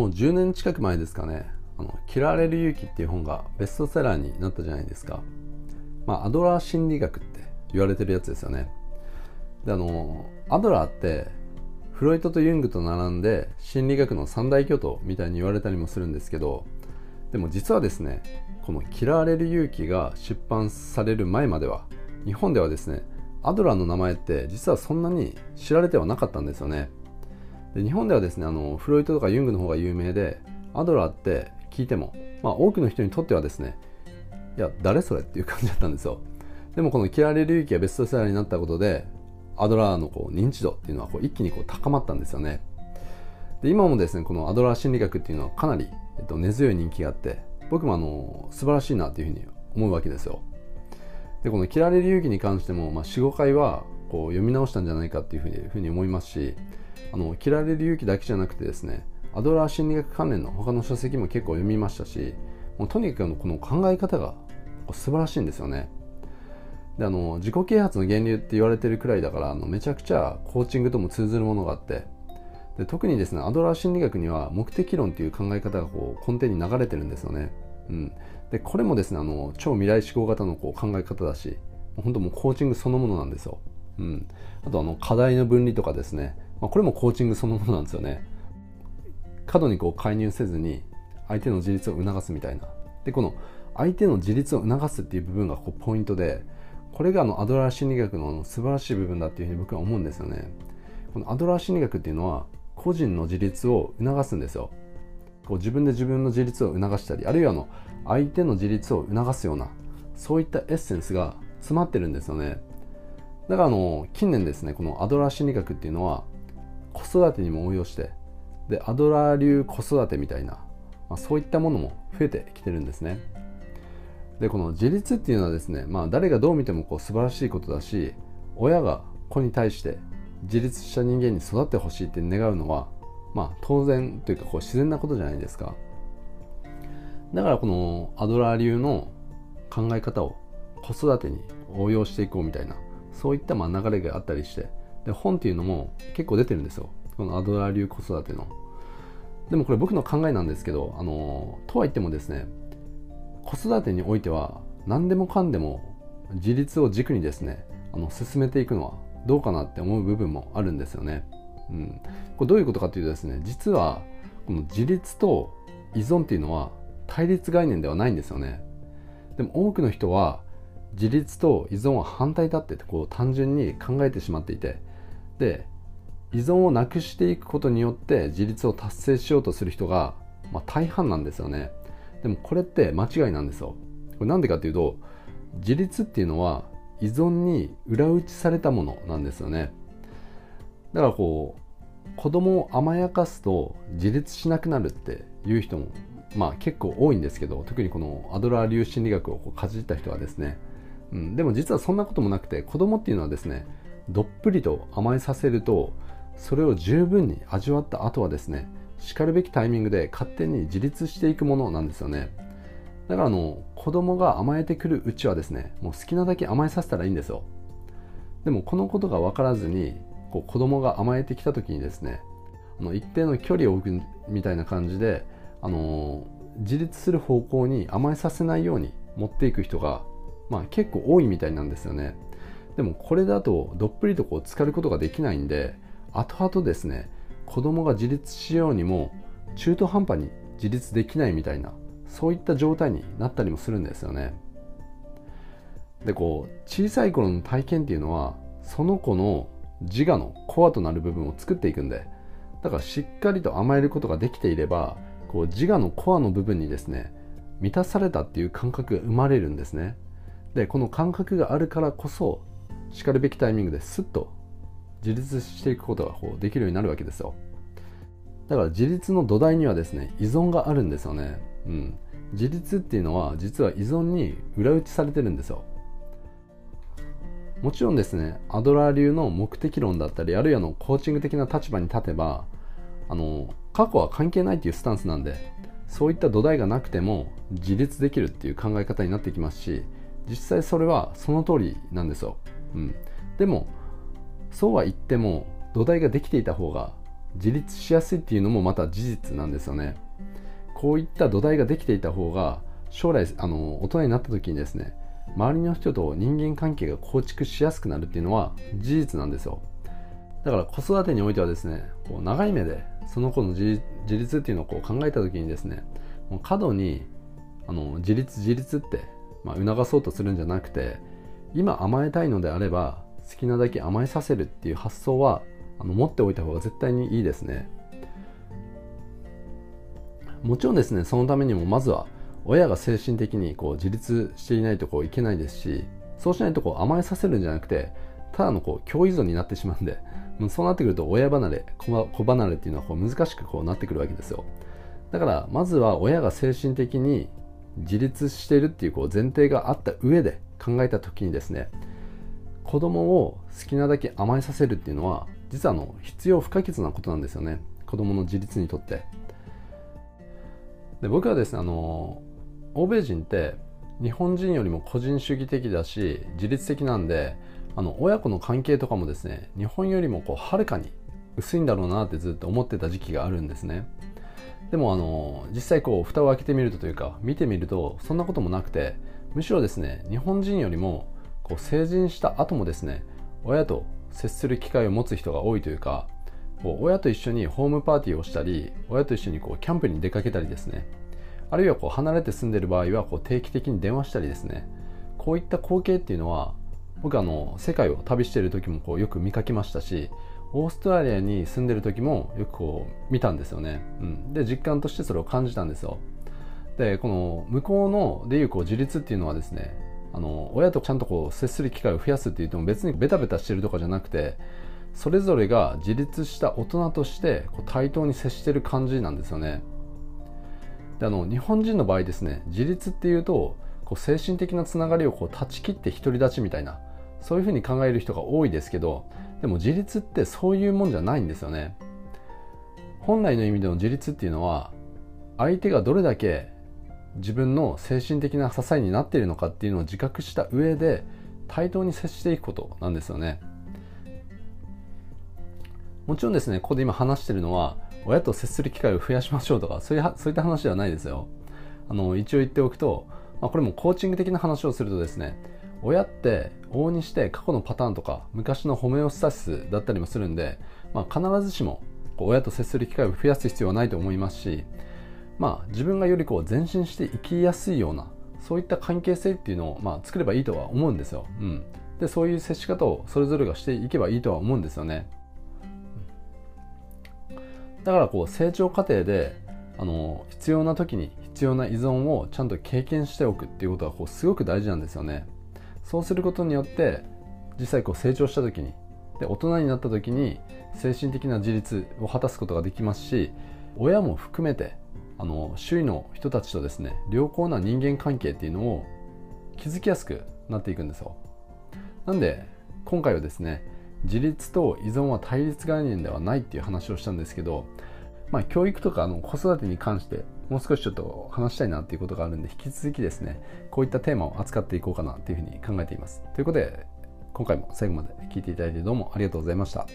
もう10年近く前ですかね。あの嫌われる勇気っていう本がベストセラーになったじゃないですか。まあアドラー心理学って言われてるやつですよね。であのアドラーってフロイトとユングと並んで心理学の三大巨頭みたいに言われたりもするんですけどでも実はですねこの「嫌われる勇気」が出版される前までは日本ではですねアドラーの名前って実はそんなに知られてはなかったんですよね。で日本ではですねあのフロイトとかユングの方が有名でアドラーって聞いても、まあ、多くの人にとってはですねいや誰それっていう感じだったんですよ。でもこの「嫌われる勇気」がベストセラーになったことでアドラーのこう認知度っていうのはこう一気にこう高まったんですよね。で今もですねこのアドラー心理学っていうのはかなり、えっと、根強い人気があって僕もあの素晴らしいなっていうふうに思うわけですよ。でこの「嫌われる勇気」に関しても、まあ、45回はこう読み直したんじゃないかっていうふうにふうに思いますしあの嫌われる勇気だけじゃなくてですねアドラー心理学関連の他の書籍も結構読みましたしもうとにかくこの考え方が素晴らしいんですよね。であの自己啓発の源流って言われてるくらいだからあのめちゃくちゃコーチングとも通ずるものがあってで特にですねアドラー心理学には目的論っていう考え方がこう根底に流れてるんですよね、うん、でこれもですねあの超未来志向型のこう考え方だし本当もうコーチングそのものなんですよ、うん、あとあの課題の分離とかですね、まあ、これもコーチングそのものなんですよね。過度にこう介入せずに相手の自立を促すみたいな。でこの相手の自立を促すっていう部分がこうポイントでこれがあのアドラー心理学の素晴らしい部分だっていうふうに僕は思うんですよね。このアドラー心理学っていうのは個人の自立を促すんですよ。こう自分で自分の自立を促したりあるいはあの相手の自立を促すようなそういったエッセンスが詰まってるんですよね。だからあの近年ですねこのアドラー心理学っていうのは子育てにも応用してでアドラー流子育てみたいな、まあ、そういったものも増えてきてるんですね。でこの自立っていうのはですね、まあ、誰がどう見てもこう素晴らしいことだし親が子に対して自立した人間に育ってほしいって願うのは、まあ、当然というかこう自然なことじゃないですか。だからこのアドラー流の考え方を子育てに応用していこうみたいなそういったまあ流れがあったりしてで本っていうのも結構出てるんですよこのアドラー流子育てのでもこれ僕の考えなんですけどあのとは言ってもですね子育てにおいては何でもかんでも自立を軸にですねあの進めていくのはどうかなって思う部分もあるんですよね。うん、これどういうことかというとですね実はこの自立と依存っていうのは対立概念ではないんですよね。でも多くの人は自立と依存は反対だってこう単純に考えてしまっていてで依存をなくしていくことによって自立を達成しようとする人が、まあ、大半なんですよね。でもこれって間違いなんですよこれなんでかっていうと自立っていうのは依存に裏打ちされたものなんですよねだからこう子供を甘やかすと自立しなくなるっていう人もまあ結構多いんですけど特にこのアドラー流心理学をこうかじった人はですね、うん、でも実はそんなこともなくて子供っていうのはですねどっぷりと甘えさせるとそれを十分に味わった後はですねしかるべきタイミングで勝手に自立していくものなんですよね。だからあの子供が甘えてくるうちはですねもう好きなだけ甘えさせたらいいんですよ。でもこのことが分からずにこう子供が甘えてきた時にですねあの一定の距離を置くみたいな感じで、あの自立する方向に甘えさせないように持っていく人が、まあ、結構多いみたいなんですよね。でもこれだとどっぷりとこう浸かることができないんで後々ですね子供が自立しようにも中途半端に自立できないみたいなそういった状態になったりもするんですよね。でこう小さい頃の体験っていうのはその子の自我のコアとなる部分を作っていくんでだからしっかりと甘えることができていればこう自我のコアの部分にですね満たされたっていう感覚が生まれるんですね。でこの感覚があるからこそしかるべきタイミングですっと自立していくことがこうできるようになるわけですよ。だから自立の土台にはですね依存があるんですよね、うん、自立っていうのは実は依存に裏打ちされてるんですよ。もちろんですねアドラー流の目的論だったりあるいはのコーチング的な立場に立てばあの過去は関係ないっていうスタンスなんでそういった土台がなくても自立できるっていう考え方になってきますし実際それはその通りなんですよ、うん、でもそうは言っても土台ができていた方が自立しやすいっていうのもまた事実なんですよね。こういった土台ができていた方が将来あの大人になった時にですね周りの人と人間関係が構築しやすくなるっていうのは事実なんですよ。だから子育てにおいてはですねこう長い目でその子の自立っていうのをこう考えた時にですねもう過度にあの自立自立って、まあ、促そうとするんじゃなくて今甘えたいのであれば好きなだけ甘えさせるっていう発想はあの持っておいた方が絶対にいいですね。もちろんですねそのためにもまずは親が精神的にこう自立していないとこういけないですしそうしないとこう甘えさせるんじゃなくてただのこう共依存になってしまうんでそうなってくると親離れ子離れっていうのはこう難しくこうなってくるわけですよ。だからまずは親が精神的に自立しているっていうこう前提があった上で考えた時にですね子供を好きなだけ甘えさせるっていうのは実はあの必要不可欠なことなんですよね。子供の自立にとって。で僕はですねあの欧米人って日本人よりも個人主義的だし自律的なんであの親子の関係とかもですね日本よりもこうはるかに薄いんだろうなってずっと思ってた時期があるんですね。でもあの実際こう蓋を開けてみるとというか見てみるとそんなこともなくてむしろですね日本人よりもこう成人した後もですね親と接する機会を持つ人が多いというかこう親と一緒にホームパーティーをしたり親と一緒にこうキャンプに出かけたりですねあるいはこう離れて住んでいる場合はこう定期的に電話したりですねこういった光景っていうのは僕あの世界を旅している時もこうよく見かけましたしオーストラリアに住んでる時もよくこう見たんですよね、うん、で実感としてそれを感じたんですよ。でこの向こうのでいうこう自立っていうのはですねあの親とちゃんとこう接する機会を増やすって言っても別にベタベタしてるとかじゃなくてそれぞれが自立した大人としてこう対等に接してる感じなんですよね。であの日本人の場合ですね自立っていうとこう精神的なつながりをこう断ち切って独り立ちみたいなそういうふうに考える人が多いですけどでも自立ってそういうもんじゃないんですよね。本来の意味での自立っていうのは相手がどれだけ自分の精神的な支えになっているのかっていうのを自覚した上で対等に接していくことなんですよね。もちろんですねここで今話してるのは親と接する機会を増やしましょうとかそういうそういった話ではないですよ。あの一応言っておくと、まあ、これもコーチング的な話をするとですね親って往々にして過去のパターンとか昔のホメオスタシスだったりもするんで、まあ、必ずしも親と接する機会を増やす必要はないと思いますし、まあ、自分がよりこう前進して生きやすいようなそういった関係性っていうのを、まあ、作ればいいとは思うんですよ、うん、でそういう接し方をそれぞれがしていけばいいとは思うんですよね。だからこう成長過程であの必要な時に必要な依存をちゃんと経験しておくっていうことはこうすごく大事なんですよね。そうすることによって実際こう成長した時にで大人になった時に精神的な自立を果たすことができますし親も含めてあの周囲の人たちとですね良好な人間関係っていうのを築きやすくなっていくんですよ。なんで今回はですね自立と依存は対立概念ではないっていう話をしたんですけどまあ教育とかの子育てに関してもう少しちょっと話したいなっていうことがあるんで、引き続きですね、こういったテーマを扱っていこうかなっていうふうに考えています。ということで、今回も最後まで聞いていただいてどうもありがとうございました。